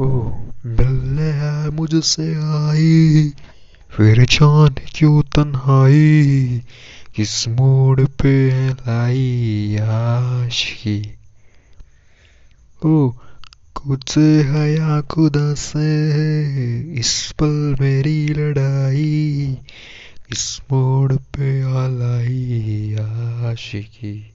ओ मिलने है मुझसे आई, फिर जान क्यों तन्हाई, किस मोड़ पे लाई आशिकी ओ खुद से है या खुदा से इस पल मेरी लड़ाई इस मोड़ पे आलाई आशिकी